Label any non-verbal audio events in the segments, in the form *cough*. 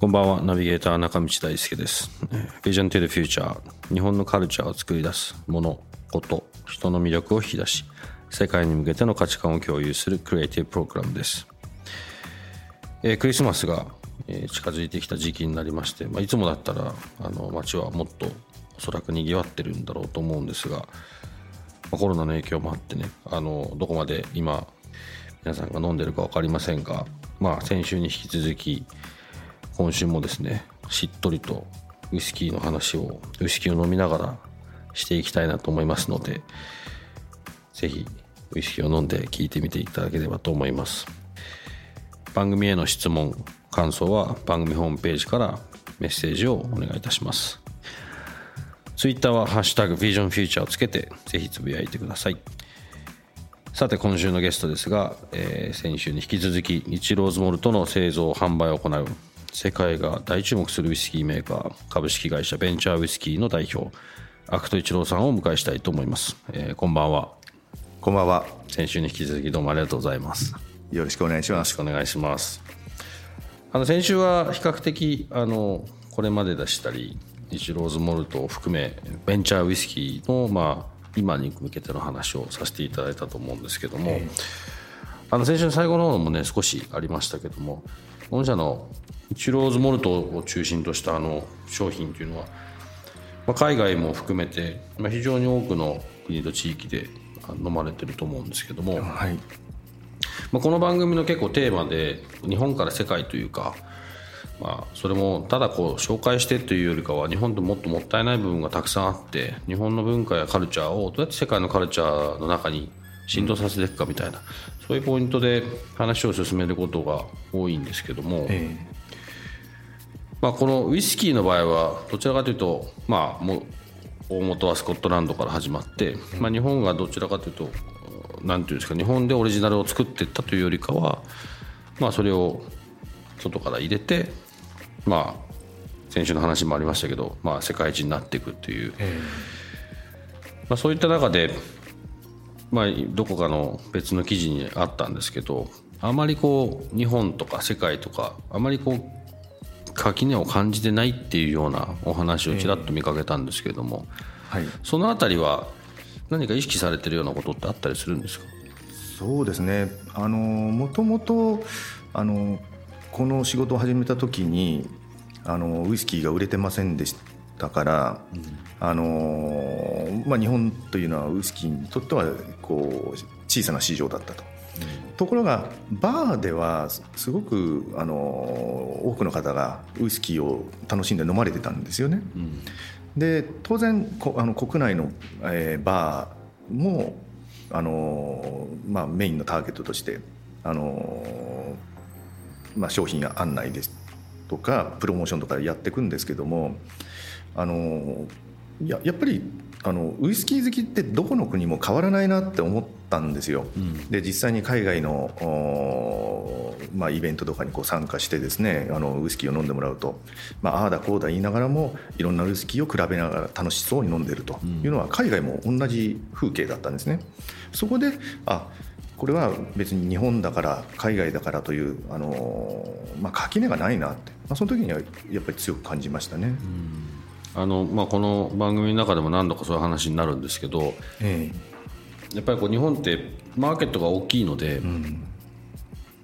こんばんは、ナビゲーター中道大輔です。Vision to the Future 日本のカルチャーを作り出すもの、こと、人の魅力を引き出し、世界に向けての価値観を共有するクリエイティブプログラムです。えークリスマスが、えー近づいてきた時期になりまして、まあ、いつもだったらあの街はもっとおそらく賑わってるんだろうと思うんですが、まコロナの影響もあってねあのどこまで今皆さんが飲んでるか分かりませんが、まあ、先週に引き続き今週もですねしっとりとウイスキーの話をウイスキーを飲みながらしていきたいなと思いますのでぜひウイスキーを飲んで聞いてみていただければと思います。番組への質問感想は番組ホームページからメッセージをお願いいたします。ツイッターは「ハッシュタグビジョンフューチャー」をつけてぜひつぶやいてください。さて今週のゲストですが、えー先週に引き続きイチローズモルトの製造販売を行う世界が大注目するウイスキーメーカー株式会社ベンチャーウイスキーの代表アクトイチローさんをお迎えしたいと思います、えーこんばんはこんばんは。先週に引き続きどうもありがとうございますよろしくお願いしよろます。しくお願いしますあの先週は比較的あのこれまで出したりイチローズモルトを含めベンチャーウイスキーのまあ今に向けての話をさせていただいたと思うんですけども、あの先週の最後の方もね少しありましたけども御社のイチローズモルトを中心としたあの商品というのは、まあ、海外も含めて、まあ、非常に多くの国と地域であ飲まれてると思うんですけども、はい。まあ、この番組の結構テーマで日本から世界というか、まあ、それもただこう紹介してというよりかは日本ともっともったいない部分がたくさんあって日本の文化やカルチャーをどうやって世界のカルチャーの中に浸透させていくかみたいな、そういうポイントで話を進めることが多いんですけども、えまあ、このウイスキーの場合はどちらかというと、まあ、もう大元はスコットランドから始まって、まあ、日本がどちらかというとなんていうんですか日本でオリジナルを作っていったというよりかは、まあ、それを外から入れて、まあ、先週の話もありましたけど、まあ、世界一になっていくという、えまあ、そういった中で、まあ、どこかの別の記事にあったんですけどあまりこう日本とか世界とかあまりこう垣根を感じてないっていうようなお話をちらっと見かけたんですけれども、はい。そのあたりは何か意識されてるようなことってあったりするんですか？そうですね。あのもともとあのこの仕事を始めた時にあのウイスキーが売れてませんでしたから、あのまあ日本というのはウイスキーにとってはこう小さな市場だったと。ところがバーではすごくあの多くの方がウイスキーを楽しんで飲まれてたんですよね。で当然こあの国内の、えーバーもあの、まあ、メインのターゲットとしてあの、まあ、商品や案内ですとかプロモーションとかやっていくんですけどもあのややっぱりあのウイスキー好きってどこの国も変わらないなって思ったんですよ。で実際に海外のまあ、イベントとかにこう参加してですねあのウイスキーを飲んでもらうと、まあ、ああだこうだ言いながらもいろんなウイスキーを比べながら楽しそうに飲んでるというのは海外も同じ風景だったんですね。そこであこれは別に日本だから海外だからという、あのーまあ、垣根がないなって、まあ、その時にはやっぱり強く感じましたね。あの、まあ、この番組の中でも何度かそういう話になるんですけどえやっぱりこう日本ってマーケットが大きいので、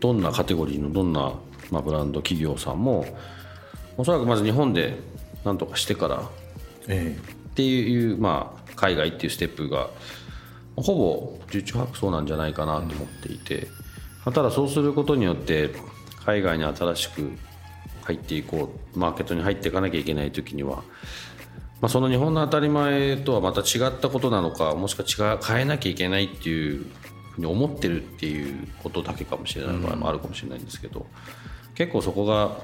どんなカテゴリーのどんな、まあ、ブランド企業さんもおそらくまず日本で何とかしてからええ。っていう、まあ、海外っていうステップがほぼ十中八九そうなんじゃないかなと思っていて、まあただそうすることによって海外に新しく入っていこうマーケットに入っていかなきゃいけない時には、まあ、その日本の当たり前とはまた違ったことなのかもしくは違変えなきゃいけないっていうふうに思ってるっていうことだけかもしれない場合もあるかもしれないんですけど、結構そこが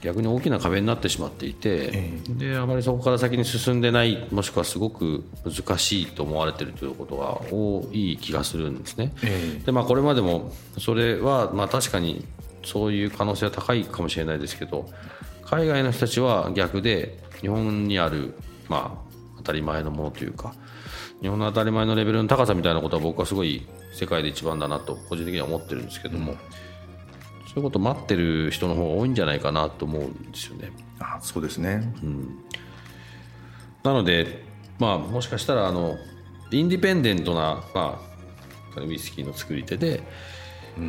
逆に大きな壁になってしまっていて、であまりそこから先に進んでないもしくはすごく難しいと思われてるということが多い気がするんですね。でまあこれまでもそれはまあ確かにそういう可能性は高いかもしれないですけど海外の人たちは逆で日本にあるまあ当たり前のものというか日本の当たり前のレベルの高さみたいなことは僕はすごい世界で一番だなと個人的には思ってるんですけども、そういうこと待ってる人の方が多いんじゃないかなと思うんですよね。あそうですね、なので、まあ、もしかしたらあのインディペンデントな、まあ、ウイスキーの作り手で、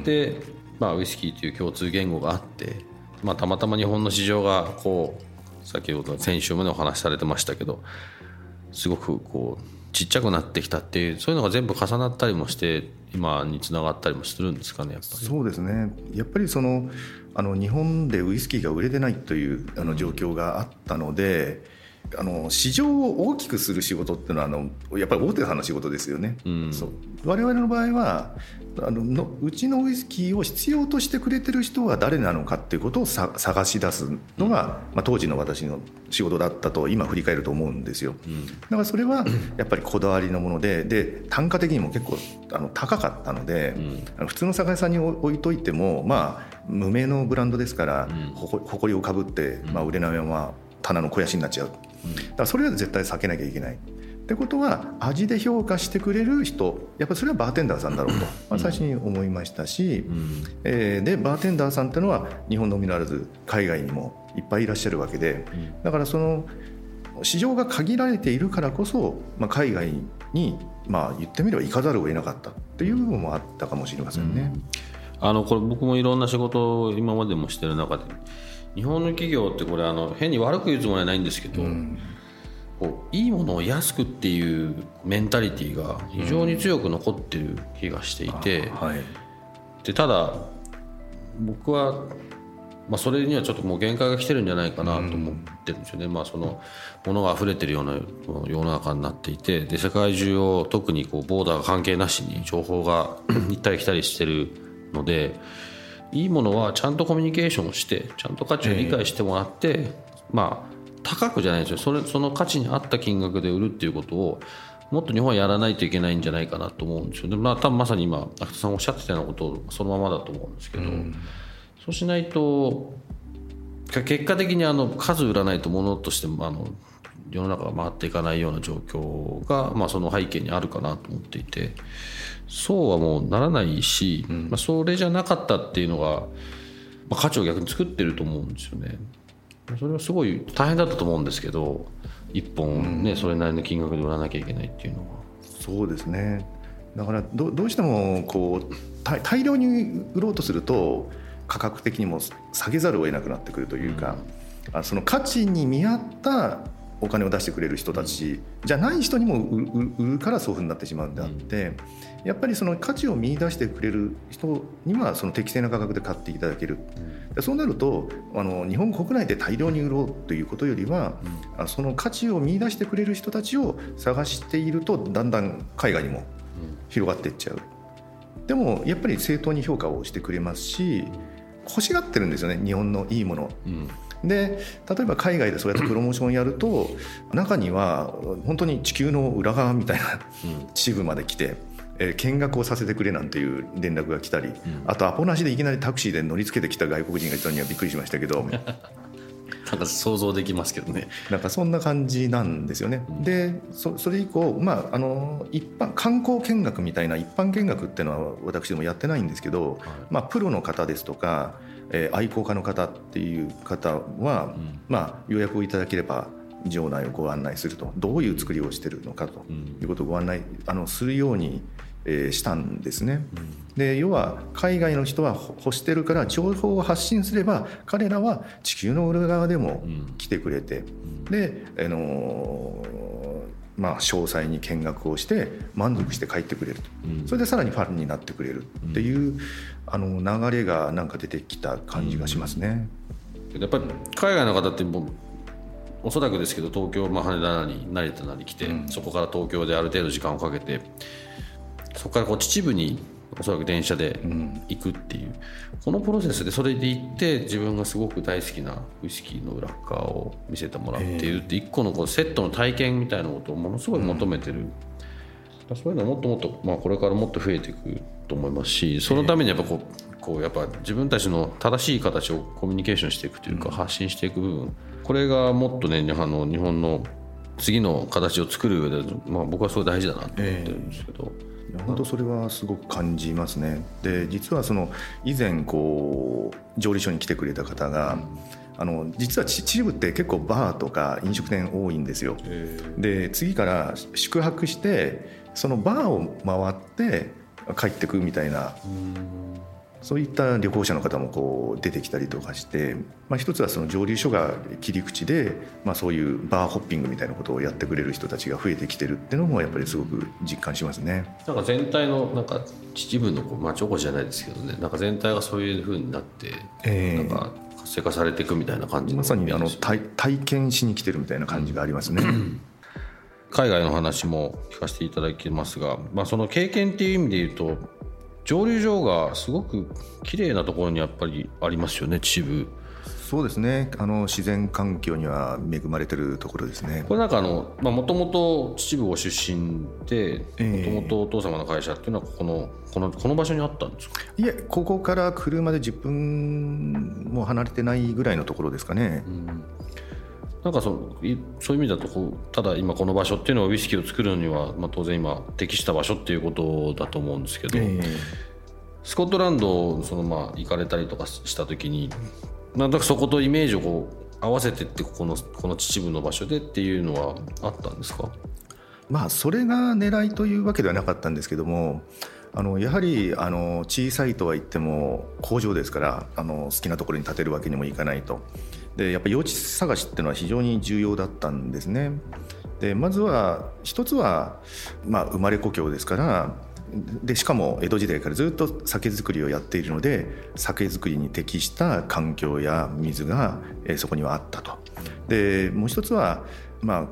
で、まあ、ウイスキーという共通言語があって、まあ、たまたま日本の市場がこう先ほど先週もねお話しされてましたけどすごくこうちっちゃくなってきたっていうそういうのが全部重なったりもして今につながったりもするんですかねやっぱり。そうですねやっぱりそのあの日本でウイスキーが売れてないというあの状況があったので、あの市場を大きくする仕事っていうのはあのやっぱり大手さんの仕事ですよね。ん。そう。我々の場合はあののうちのウイスキーを必要としてくれてる人は誰なのかっていうことをさ探し出すのが、まあ、当時の私の仕事だったと今振り返ると思うんですよ。だからそれはやっぱりこだわりのものでで単価的にも結構あの高かったので、あの普通の酒屋さんに置いといてもまあ無名のブランドですから、ほこ誇りをかぶって、まあ、売れないまま棚の肥やしになっちゃう、だからそれは絶対避けなきゃいけない。ってことは味で評価してくれる人やっぱりそれはバーテンダーさんだろうと、まあ、最初に思いましたし、えーでバーテンダーさんっていうのは日本のみならず海外にもいっぱいいらっしゃるわけで、だからその市場が限られているからこそ、まあ、海外に、まあ、言ってみれば行かざるを得なかった。っていうのもあったかもしれませんね。あのこれ僕もいろんな仕事を今までもしてる中で日本の企業ってこれあの変に悪く言うつもりはないんですけど、こういいものを安くっていうメンタリティーが非常に強く残ってる気がしていて、はい。でただ僕は、まあ、それにはちょっともう限界が来てるんじゃないかなと思ってるんですよね、まあ、その物が溢れてるような世の中になっていてで世界中を特にこうボーダーが関係なしに情報が *clears throat* 行ったり来たりしてるのでいいものはちゃんとコミュニケーションをしてちゃんと価値を理解してもらって、まあ高くじゃないですよ。それその価値に合った金額で売るっていうことをもっと日本はやらないといけないんじゃないかなと思うんですよ。でまあ多分まさに今秋田さんおっしゃってたようなことをそのままだと思うんですけど、そうしないとか結果的にあの数売らないと物としてもあの世の中が回っていかないような状況が、まあ、その背景にあるかなと思っていてそうはもうならないし、まあ、それじゃなかったっていうのが、まあ、価値を逆に作ってると思うんですよね。それはすごい大変だったと思うんですけど一本ね、それなりの金額で売らなきゃいけないっていうのは。そうですねだからどどうしてもこう大大量に売ろうとすると価格的にも下げざるを得なくなってくるというか、あその価値に見合ったお金を出してくれる人たちじゃない人にも売るからそういうふうになってしまうんであって、やっぱりその価値を見出してくれる人にはその適正な価格で買っていただける、でそうなるとあの日本国内で大量に売ろうということよりは、あその価値を見出してくれる人たちを探しているとだんだん海外にも広がっていっちゃう。でもやっぱり正当に評価をしてくれますし欲しがってるんですよね日本のいいもの。うんで例えば海外でそうやって *laughs* プロモーションやると中には本当に地球の裏側みたいな秩父まで来て、えー見学をさせてくれなんていう連絡が来たり、あとアポなしでいきなりタクシーで乗り付けてきた外国人がいたのにはびっくりしましたけど。*laughs* なんか想像できますけどね。なんかそんな感じなんですよね。でそそれ以降、まあ、あの一般観光見学みたいな一般見学っていうのは私どもやってないんですけど、まあ、プロの方ですとか、えー愛好家の方っていう方は、まあ、予約をいただければ場内をご案内すると。どういう作りをしてるのかということをご案内あのするように、えーしたんですね。で要は海外の人は欲してるから情報を発信すれば彼らは地球の裏側でも来てくれて、で、あのーまあ、詳細に見学をして満足して帰ってくれると、それでさらにファンになってくれるっていう、あの流れがなんか出てきた感じがしますね。やっぱり海外の方ってもうおそらくですけど東京、まあ、羽田なり成田なり来て、そこから東京である程度時間をかけてそこからこう秩父におそらく電車で行くっていう、このプロセスでそれで行って自分がすごく大好きなウイスキーの裏側を見せてもらっているって一個のこうセットの体験みたいなことをものすごい求めてる、うん、そういうのはもっともっと、まあ、これからもっと増えていくと思いますしそのためにやっぱこうこうやっぱ自分たちの正しい形をコミュニケーションしていくというか発信していく部分。これがもっとねあの日本の次の形を作る上で、まあ、僕はすごい大事だなと思ってるんですけど。えー本当それはすごく感じますね。で実はその以前こう条理所に来てくれた方が、あの実は秩父って結構バーとか飲食店多いんですよ。で次から宿泊してそのバーを回って帰ってくみたいなそういった旅行者の方もこう出てきたりとかして、まあ、一つはその蒸留所が切り口で、まあ、そういうバーホッピングみたいなことをやってくれる人たちが増えてきてるっていうのもやっぱりすごく実感しますね。なんか全体のなんか秩父のこう、まあ、チョコじゃないですけどねなんか全体がそういうふうになって、えー、なんか活性化されていくみたいな感じまさにあの体体験しに来てるみたいな感じがありますね。海外の話も聞かせていただきますが、まあ、その経験っていう意味で言うと蒸留所がすごく綺麗なところにやっぱりありますよね秩父。そうですね。あの自然環境には恵まれてるところですね。これなんかあのもともと秩父ご出身でもともとお父様の会社っていうのはここのこのこの場所にあったんですか？いえここから車で10分も離れてないぐらいのところですかね、うんなんかそそういう意味だとこうただ今この場所っていうのはウイスキーを作るのには、まあ、当然今適した場所っていうことだと思うんですけど、えー、スコットランドそのまあ行かれたりとかした時になんとなくそことイメージをこう合わせてってこのこの秩父の場所でっていうのはあったんですか？まあそれが狙いというわけではなかったんですけどもあのやはりあの小さいとは言っても工場ですからあの好きなところに建てるわけにもいかないと。でやっぱ用地探しっていうのは非常に重要だったんですね。でまずは一つは、まあ、生まれ故郷ですからでしかも江戸時代からずっと酒造りをやっているので酒造りに適した環境や水が、そこにはあったと。でもう一つは、まあ、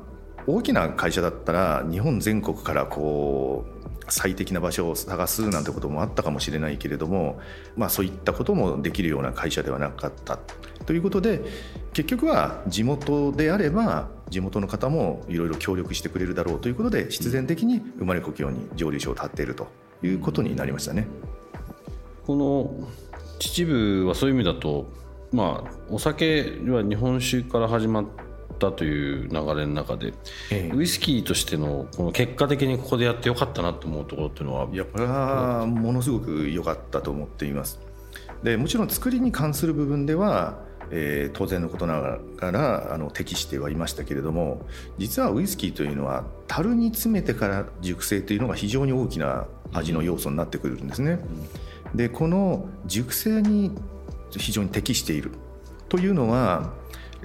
大きな会社だったら日本全国からこう最適な場所を探すなんてこともあったかもしれないけれども、まあ、そういったこともできるような会社ではなかったということで結局は地元であれば地元の方もいろいろ協力してくれるだろうということで必然的に生まれ故郷に蒸留所を建っているということになりましたね。この秩父はそういう意味だとまあお酒は日本酒から始まってったという流れの中で、ええ、ウイスキーとしてのこの結果的にここでやってよかったなと思うところっていうのはいやこれはものすごく良かったと思っています。でもちろん作りに関する部分ではえー、当然のことながらあの適してはいましたけれども実はウイスキーというのは樽に詰めてから熟成というのが非常に大きな味の要素になってくるんですね。でこの熟成に非常に適しているというのは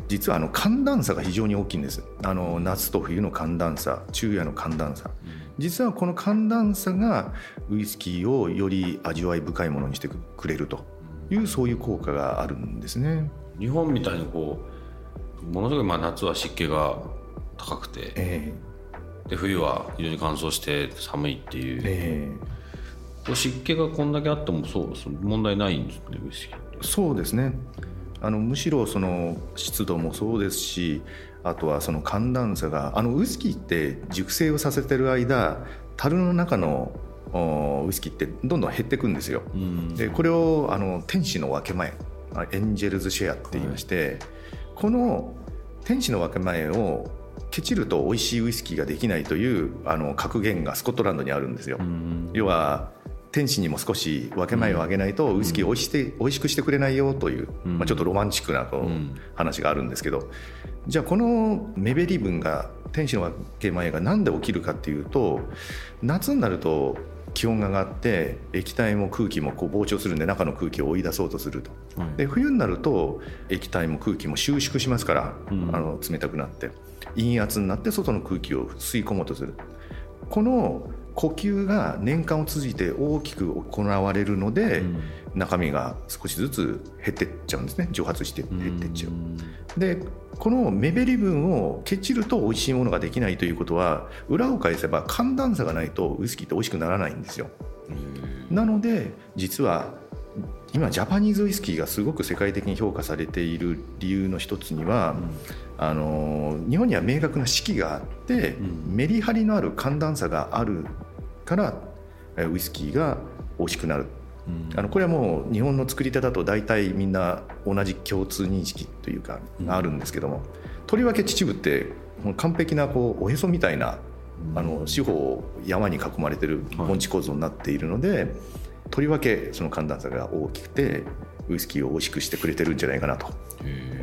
実はあの寒暖差が非常に大きいんです。あの夏と冬の寒暖差昼夜の寒暖差、実はこの寒暖差がウイスキーをより味わい深いものにしてくれるというそういう効果があるんですね。日本みたいにこうものすごいまあ夏は湿気が高くて、えー、で冬は非常に乾燥して寒いっていう、えー、湿気がこんだけあってもそう問題ないんですねウイスキーそうですねあのむしろその湿度もそうですしあとはその寒暖差があのウイスキーって熟成をさせてる間樽の中のウイスキーってどんどん減っていくんですよ。でこれをあの天使の分け前エンジェルズシェアって言いまして、はい、この天使の分け前をケチると美味しいウイスキーができないというあの格言がスコットランドにあるんですよ。要は天使にも少し分け前をあげないとウイスキーをおいしして美味しくしてくれないよという、まあ、ちょっとロマンチックな話があるんですけど。じゃあこの目減り分が天使の分け前が何で起きるかっていうと夏になると気温が上がって液体も空気もこう膨張するんで中の空気を追い出そうとすると、で冬になると液体も空気も収縮しますから、あの冷たくなって陰圧になって外の空気を吸い込もうとするこの呼吸が年間を通じて大きく行われるので、うん、中身が少しずつ減ってっちゃうんですね蒸発して減ってっちゃう。うでこの目減り分をケチると美味しいものができないということは裏を返せば寒暖差がないとウイスキーって美味しくならないんですよ。なので実は今ジャパニーズウイスキーがすごく世界的に評価されている理由の一つには、うん、あの日本には明確な四季があって、うん、メリハリのある寒暖差があるからウイスキーが美味しくなる、うん、あのこれはもう日本の作り手だと大体みんな同じ共通認識というかあるんですけども、とりわけ秩父って完璧なこうおへそみたいなあの四方山に囲まれてる盆地構造になっているので、はいとりわけその寒暖差が大きくてウイスキーを美味しくしてくれてるんじゃないかなと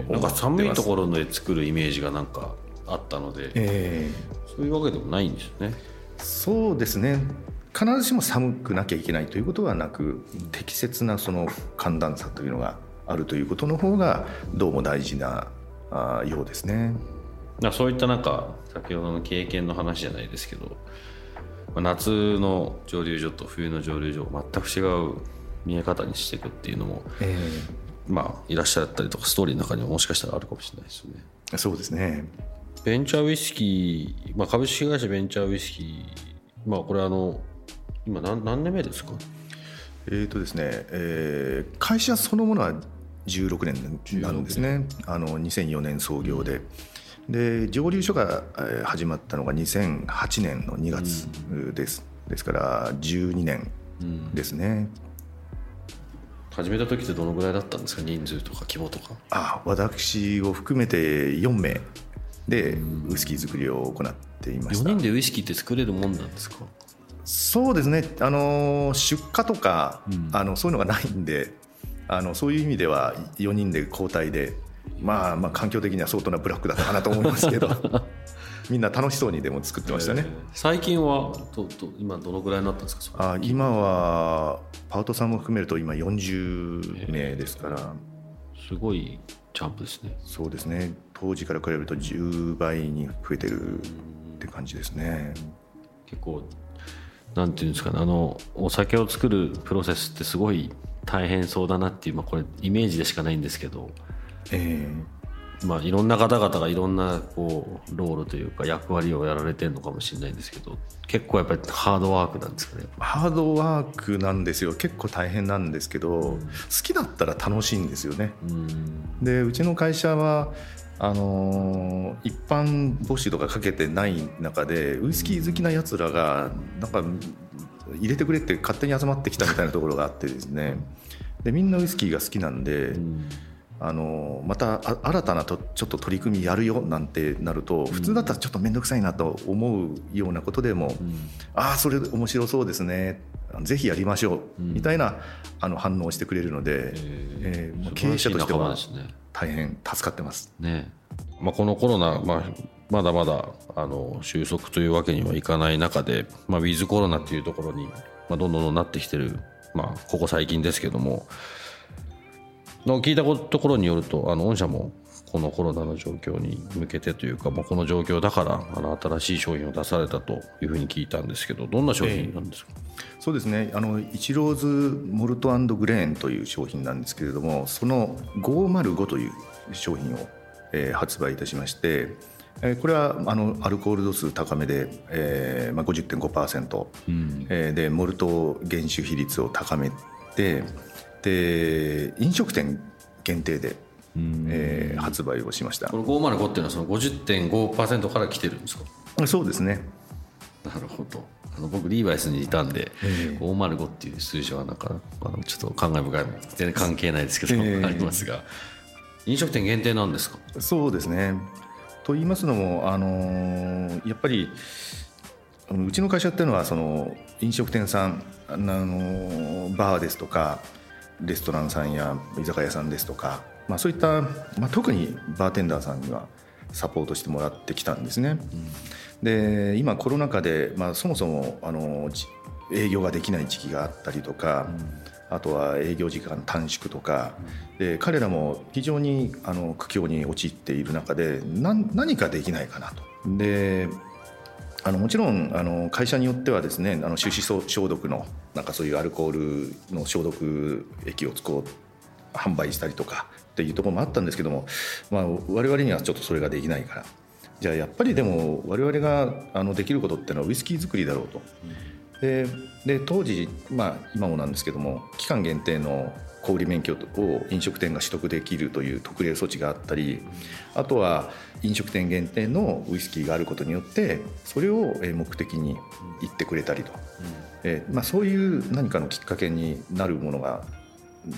なんか寒いところで作るイメージがなんかあったので、えー、そういうわけでもないんですよね。そうですね。必ずしも寒くなきゃいけないということはなく適切なその寒暖差というのがあるということの方がどうも大事なあようですね。そういったなんか先ほどの経験の話じゃないですけど夏の蒸留所と冬の蒸留所を全く違う見え方にしていくっていうのも、えー、まあいらっしゃったりとかストーリーの中にももしかしたらあるかもしれないですよね。そうですね。ベンチャーウイスキー、まあ、株式会社ベンチャーウイスキー、まあ、これあの今何何年目ですか？えっ、ー、とですね、えー、会社そのものは16年なんですね。あの2004年創業で、で蒸留所が始まったのが2008年の2月です、うん、ですから12年ですね、うん、始めた時ってどのぐらいだったんですか？人数とか規模とか。あ私を含めて4名でウイスキー作りを行っていました、4人でウイスキーって作れるもんなんですか？そうですね。あの出荷とか、うん、あのそういうのがないんであのそういう意味では4人で交代でまあまあ環境的には相当なブラックだったかなと思いますけど。*laughs* みんな楽しそうにでも作ってましたね、えー、最近はとと今どのぐらいになったんですか？あ今はパートさんも含めると今40名ですから、え。ー、すごいジャンプですね。そうですね。当時から比べると10倍に増えてるって感じですね。結構なんていうんですかね。あのお酒を作るプロセスってすごい大変そうだなっていう、まあ、これイメージでしかないんですけどえー、まあ、いろんな方々がいろんなこうロールというか役割をやられてるのかもしれないんですけど結構やっぱりハードワークなんですかね。ハードワークなんですよ。結構大変なんですけど、うん、好きだったら楽しいんですよね、うん、でうちの会社はあのー、一般募集とかかけてない中でウイスキー好きなやつらがなんか入れてくれって勝手に集まってきたみたいなところがあってですね。でみんなウイスキーが好きなんで、うんあのまた新たなとちょっと取り組みやるよなんてなると普通だったらちょっと面倒くさいなと思うようなことでも、うん、ああそれ面白そうですね。ぜひやりましょう、うん、みたいなあの反応をしてくれるので、えー、経営者としては大変助かってます。ね。まあ、このコロナ、まあ、まだまだあの収束というわけにはいかない中で、まあ、ウィズコロナっていうところに、まあ、どんどんなってきてる、まあ、ここ最近ですけども。の聞いたところによるとあの御社もこのコロナの状況に向けてというか、まあ、この状況だからあの新しい商品を出されたというふうに聞いたんですけどどんな商品なんですか、えー、そうですね。あのイチローズモルトグレーンという商品なんですけれどもその505という商品を、えー、発売いたしましてえこれはあのアルコール度数高めで、えーまあ、50.5%、うん。えー、でモルト原酒比率を高めてで飲食店限定で、えー、発売をしました。この505っていうのはその50.5%から来てるんですか？そうですね。なるほど。あの僕リーバイスにいたんで、えー、505っていう数字はなんかあのちょっと感慨深い全然関係ないですけど、えー、ありますが。飲食店限定なんですか？そうですね。と言いますのも、あのー、やっぱりうちの会社っていうのはその飲食店さん、あのー、バーですとかレストランさんや居酒屋さんですとか、まあ、そういった、まあ、特にバーテンダーさんにはサポートしてもらってきたんですね。うん、で今コロナ禍で、まあ、そもそもあの営業ができない時期があったりとか、うん、あとは営業時間短縮とか、うん、で彼らも非常にあの苦境に陥っている中で何何かできないかなと。であのもちろんあの会社によってはですねあの手指消毒のなんかそういうアルコールの消毒液を使う販売したりとかっていうところもあったんですけども、まあ、我々にはちょっとそれができないからじゃあやっぱりでも我々があのできることっていうのはウイスキー作りだろうと。でで当時、まあ、今もなんですけども期間限定の小売免許を飲食店が取得できるという特例措置があったりあとは飲食店限定のウイスキーがあることによってそれを目的に言ってくれたりと、えまあ、そういう何かのきっかけになるものが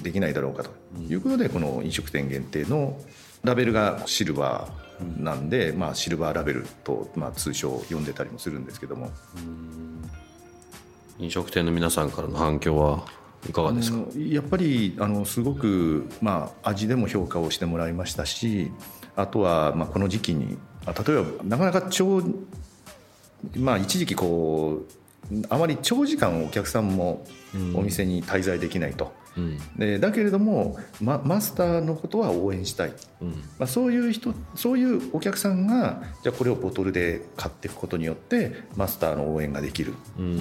できないだろうかと。いうことでこの飲食店限定のラベルがシルバーなんで、まあ、シルバーラベルと、まあ、通称呼んでたりもするんですけども。飲食店の皆さんからの反響は？いかがですか？やっぱりあのすごく、まあ、味でも評価をしてもらいましたしあとは、まあ、この時期に例えばなかなか超、まあ、一時期こうあまり長時間お客さんもお店に滞在できないと。うん、でだけれども、ま、マスターのことは応援したい、うん、まあ、そういう人そういうお客さんがじゃあこれをボトルで買っていくことによってマスターの応援ができる。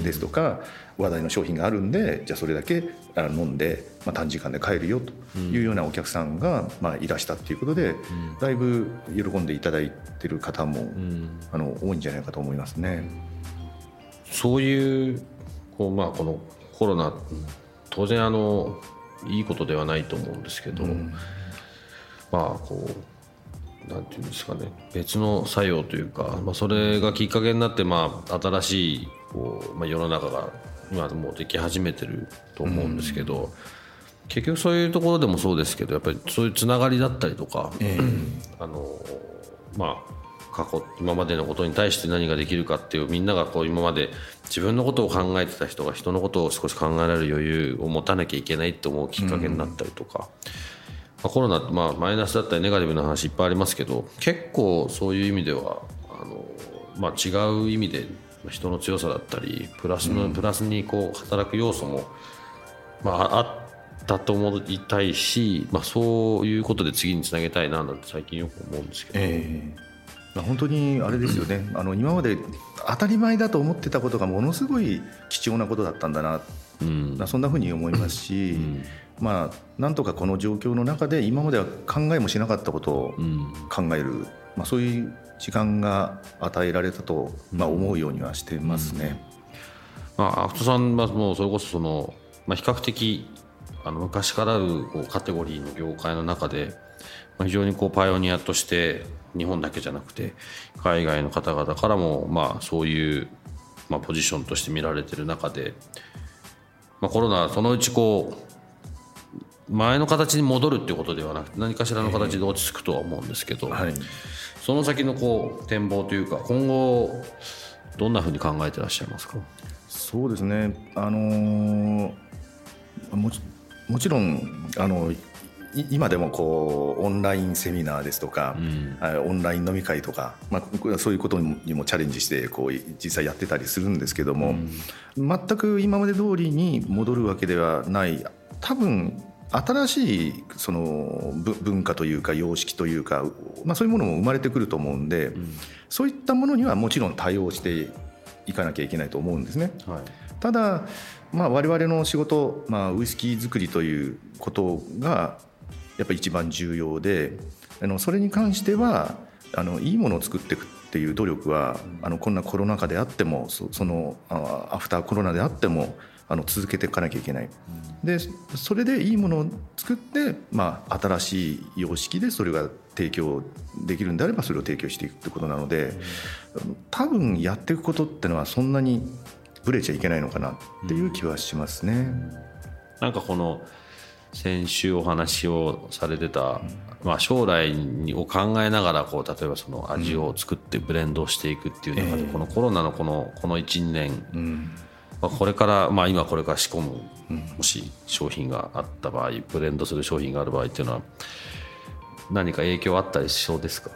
ですとか、うん、話題の商品があるんでじゃあそれだけ飲んで、まあ、短時間で買えるよというようなお客さんが、まあ、いらしたっていうことで、だいぶ喜んでいただいてる方も、あの多いんじゃないかと思いますね。そういうこう、まあ、このコロナ当然あのいいことではないと思うんですけど、うん、まあこうなんていうんですかね別の作用というか、まあ、それがきっかけになって、まあ、新しいこう、まあ、世の中が今もうでき始めてると思うんですけど、うん、結局そういうところでもそうですけどやっぱりそういうつながりだったりとか、えー、あのまあ過去今までのことに対して何ができるかっていうみんながこう今まで自分のことを考えてた人が人のことを少し考えられる余裕を持たなきゃいけないって思うきっかけになったりとか、まあ、コロナってまあマイナスだったりネガティブな話いっぱいありますけど結構そういう意味ではあの、まあ、違う意味で人の強さだったりプラスの、プラスにこう働く要素も、まあ、あったと思いたいし、まあ、そういうことで次につなげたいななんて最近よく思うんですけど。えー本当にあれですよね、あの今まで当たり前だと思ってたことがものすごい貴重なことだったんだな、うん、そんなふうに思いますし、うん、まあ、なんとかこの状況の中で今までは考えもしなかったことを考える、うん、まあ、そういう時間が与えられたと、まあ、思うようにはしてますね。まあ、アフトさんはもうそれこそその、まあ、比較的あの昔からあるこうカテゴリーの業界の中で非常にこうパイオニアとして日本だけじゃなくて海外の方々からもまあそういうまあポジションとして見られてる中で、まあ、コロナそのうちこう前の形に戻るっていうことではなくて何かしらの形で落ち着くとは思うんですけど、はい、その先のこう展望というか今後どんなふうに考えてらっしゃいますか？そうですね。あのー、もちもちろんあの今でもこうオンラインセミナーですとか、うん、オンライン飲み会とか、まあ、そういうことにもチャレンジしてこう実際やってたりするんですけども、うん、全く今まで通りに戻るわけではない。多分新しいその文化というか様式というか、まあ、そういうものも生まれてくると思うんで、うん、そういったものにはもちろん対応していかなきゃいけないと思うんですね。はい、ただまあ、我々の仕事、まあ、ウイスキー作りということがやっぱり一番重要であのそれに関してはあのいいものを作っていくっていう努力はあのこんなコロナ禍であってもそそのアフターコロナであってもあの続けていかなきゃいけない。でそれでいいものを作って、まあ、新しい様式でそれが提供できるんであればそれを提供していくってことなので多分やっていくことってのはそんなにぶれちゃいけないのかなっていう気はしますね。なんかこの先週お話をされてた、まあ、将来を考えながらこう例えばその味を作ってブレンドしていくっていう中で、このコロナのこのこの12年、まあ、これから、まあ、今これから仕込む、もし商品があった場合ブレンドする商品がある場合っていうのは何か影響あったりしそうですか？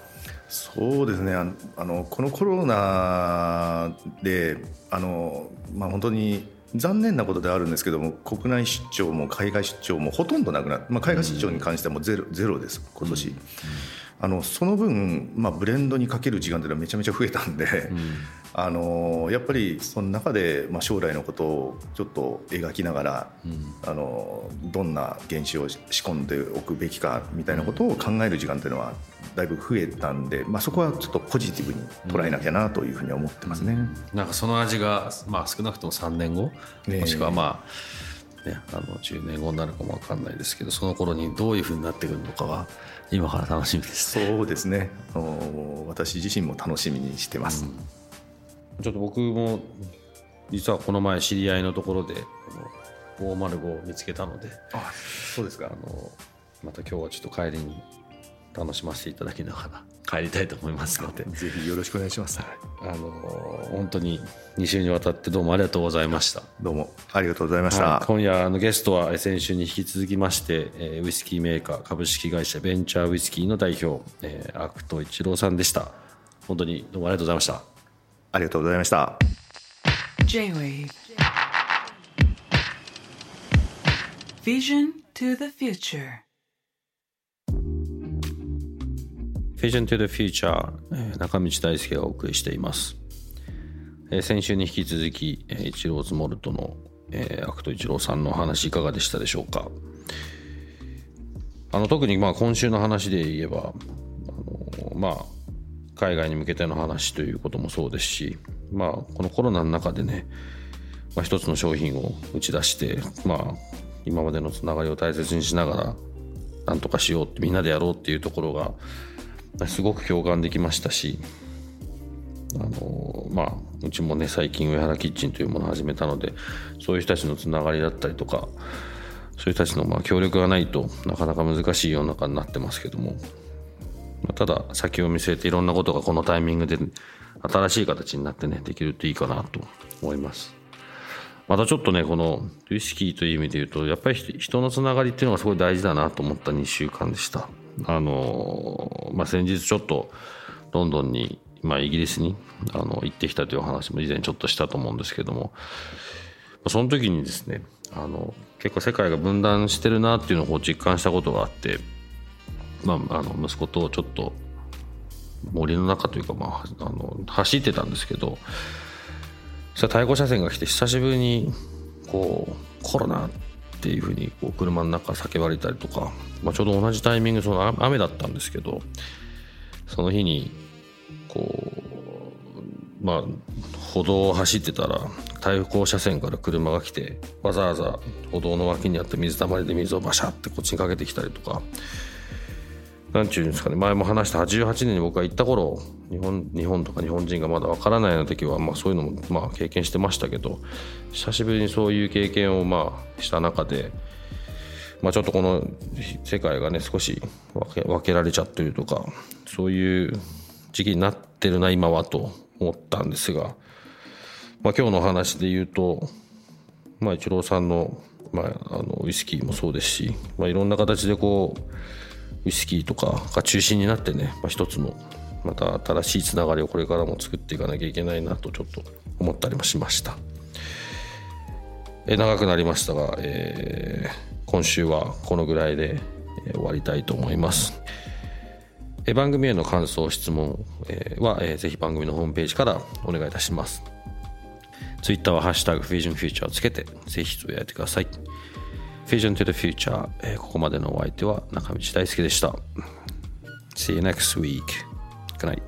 そうですね。あのこのコロナであの、まあ、本当に残念なことであるんですけども国内出張も海外出張もほとんどなくなって、まあ、海外出張に関してはもゼロゼロです今年、あのその分、まあ、ブレンドにかける時間というのはめちゃめちゃ増えたんで、うん、あのやっぱりその中で、まあ、将来のことをちょっと描きながら、うん、あのどんな原子を仕込んでおくべきかみたいなことを考える時間というのはだいぶ増えたんで、まあ、そこはちょっとポジティブに捉えなきゃなというふうに思ってますね、うん、なんかその味が、まあ、少なくとも3年後、もしくはまあ、ね、あの10年後になるかも分かんないですけどその頃にどういうふうになってくるのかは今から楽しみです、ね、そうですね。私自身も楽しみにしてます、うん、ちょっと僕も実はこの前知り合いのところで505を見つけたのであそうですか。あのまた今日はちょっと帰りに楽しませていただきながら帰りたいと思いますので。ぜひよろしくお願いします、あの本当に2週にわたってどうもありがとうございました。どうもありがとうございました、はい、今夜あのゲストは先週に引き続きまして、えー、ウイスキーメーカー株式会社ベンチャーウイスキーの代表、えー、アクト一郎さんでした。本当にどうもありがとうございました。ありがとうございました。J-Wave. Vision to the Future Vision to the Future 中道大輔がお送りしています。先週に引き続きイチローズモルトのアクトイチローさんの話いかがでしたでしょうか。あの特にまあ今週の話で言えばあのまあ海外に向けての話ということもそうですしまあこのコロナの中でね、まあ、一つの商品を打ち出してまあ今までのつながりを大切にしながらなんとかしようってみんなでやろうっていうところがすごく共感できましたしあのまあうちもね最近上原キッチンというものを始めたのでそういう人たちのつながりだったりとかそういう人たちのま協力がないとなかなか難しい世の中になってますけども、ま、ただ先を見据えていろんなことがこのタイミングで新しい形になってねできるといいかなと思います。またちょっとねこのウイスキーという意味で言うとやっぱり人のつながりっていうのがすごい大事だなと思った2週間でした。あの、まあ、先日ちょっとロンドンに、まあ、イギリスにあの行ってきたという話も以前ちょっとしたと思うんですけどもその時にですねあの結構世界が分断してるなっていうのを実感したことがあって、まあ、あの息子とちょっと森の中というか、まあ、あの走ってたんですけどそ対向車線が来て久しぶりにこうコロナっていうふうにこう車の中叫ばれたりとか、まあ、ちょうど同じタイミングその雨だったんですけどその日にこうまあ歩道を走ってたら対向車線から車が来てわざわざ歩道の脇にあって水たまりで水をバシャってこっちにかけてきたりとかなんちゅうんですかね。前も話した88年に僕が行った頃日本日本とか日本人がまだわからないような時は、まあ、そういうのもまあ経験してましたけど久しぶりにそういう経験をまあした中で、まあ、ちょっとこの世界がね少し分け分けられちゃってるとかそういう時期になってるな今はと思ったんですが、まあ、今日の話で言うと、まあ、イチローさんの,、まあ、あのウイスキーもそうですし、まあ、いろんな形でこうウイスキーとかが中心になってね、まあ、一つのまた新しいつながりをこれからも作っていかなきゃいけないなとちょっと思ったりもしました。え長くなりましたが、えー、今週はこのぐらいで終わりたいと思います。え番組への感想質問は、えー、ぜひ番組のホームページからお願いいたします。ツイッターはハッシュタグフィジョンフューチャーをつけてぜひつぶやいてください。Vision to the Future、えー、ここまでのお相手は中道大輔でした。See you next week Good night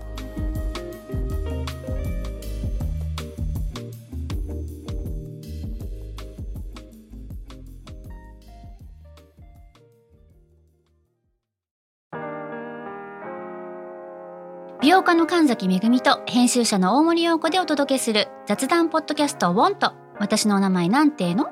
美容家の神崎めぐみと編集者の大森洋子でお届けする雑談ポッドキャスト「ウォンと私のお名前なんての?」